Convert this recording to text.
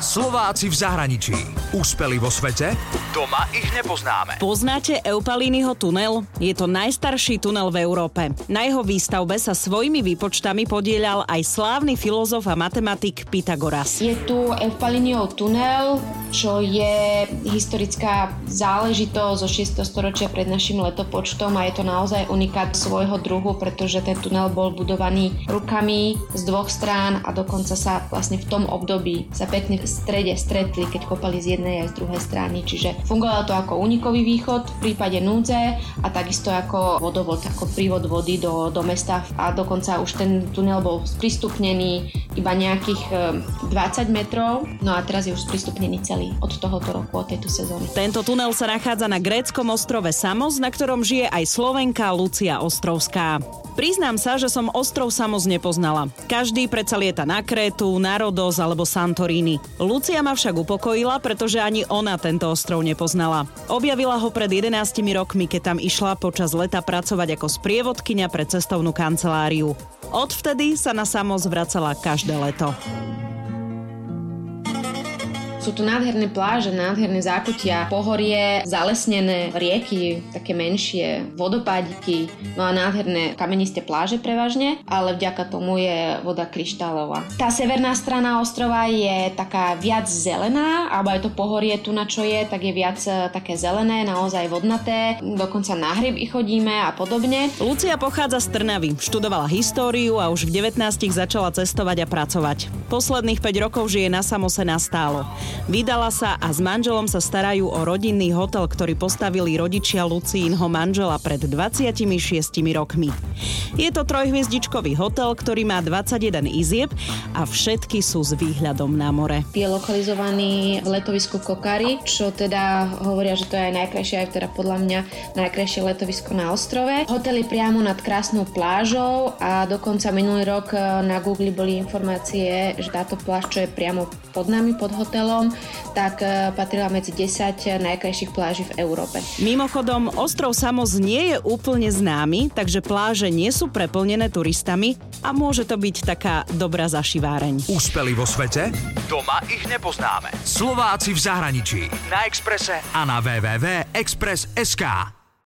Slováci v zahraničí. Úspeli vo svete? Doma ich nepoznáme. Poznáte Eupalínyho tunel? Je to najstarší tunel v Európe. Na jeho výstavbe sa svojimi výpočtami podielal aj slávny filozof a matematik Pythagoras. Je tu Eupalínyho tunel, čo je historická záležitosť zo 6. storočia pred našim letopočtom a je to naozaj unikát svojho druhu, pretože ten tunel bol budovaný rukami z dvoch strán a dokonca sa vlastne v tom období sa pekne v strede stretli, keď kopali z jednej aj z druhej strany. Čiže fungovalo to ako unikový východ v prípade núdze a takisto ako vodovod, ako prívod vody do, do mesta. A dokonca už ten tunel bol sprístupnený iba nejakých 20 eh, metrov, no a teraz je už sprístupnený celý od tohoto roku, od tejto sezóny. Tento tunel sa nachádza na gréckom ostrove Samos, na ktorom žije aj Slovenka Lucia Ostrovská. Priznám sa, že som ostrov Samos nepoznala. Každý predsa lieta na Krétu, na Rodos alebo Santorini. Lucia ma však upokojila, pretože ani ona tento ostrov nepoznala. Objavila ho pred 11 rokmi, keď tam išla počas leta pracovať ako sprievodkynia pre cestovnú kanceláriu. Odvtedy sa na Samos vracala dela é tal. Sú tu nádherné pláže, nádherné zákutia, pohorie, zalesnené rieky, také menšie, vodopádiky, no a nádherné kamenisté pláže prevažne, ale vďaka tomu je voda kryštálová. Tá severná strana ostrova je taká viac zelená, alebo aj to pohorie tu na čo je, tak je viac e, také zelené, naozaj vodnaté, dokonca na hryby chodíme a podobne. Lucia pochádza z Trnavy, študovala históriu a už v 19 začala cestovať a pracovať. Posledných 5 rokov žije na Samose nastálo. Vydala sa a s manželom sa starajú o rodinný hotel, ktorý postavili rodičia Lucínho manžela pred 26 rokmi. Je to trojhviezdičkový hotel, ktorý má 21 izieb a všetky sú s výhľadom na more. Je lokalizovaný v letovisku Kokary, čo teda hovoria, že to je aj najkrajšie, aj teda podľa mňa najkrajšie letovisko na ostrove. Hotel je priamo nad krásnou plážou a dokonca minulý rok na Google boli informácie, že táto pláž, čo je priamo pod nami, pod hotelom, tak e, patrila medzi 10 najkrajších pláží v Európe. Mimochodom, ostrov Samos nie je úplne známy, takže pláže nie sú preplnené turistami a môže to byť taká dobrá zašiváreň. Úspeli vo svete? Doma ich nepoznáme. Slováci v zahraničí. Na Exprese a na www.express.sk.